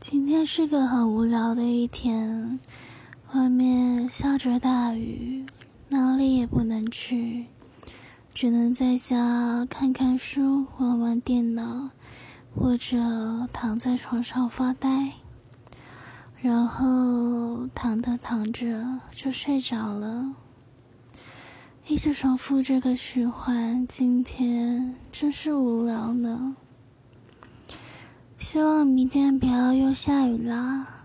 今天是个很无聊的一天，外面下着大雨，哪里也不能去，只能在家看看书、玩玩电脑，或者躺在床上发呆，然后躺着躺着就睡着了，一直重复这个循环。今天真是无聊呢。希望明天不要又下雨了。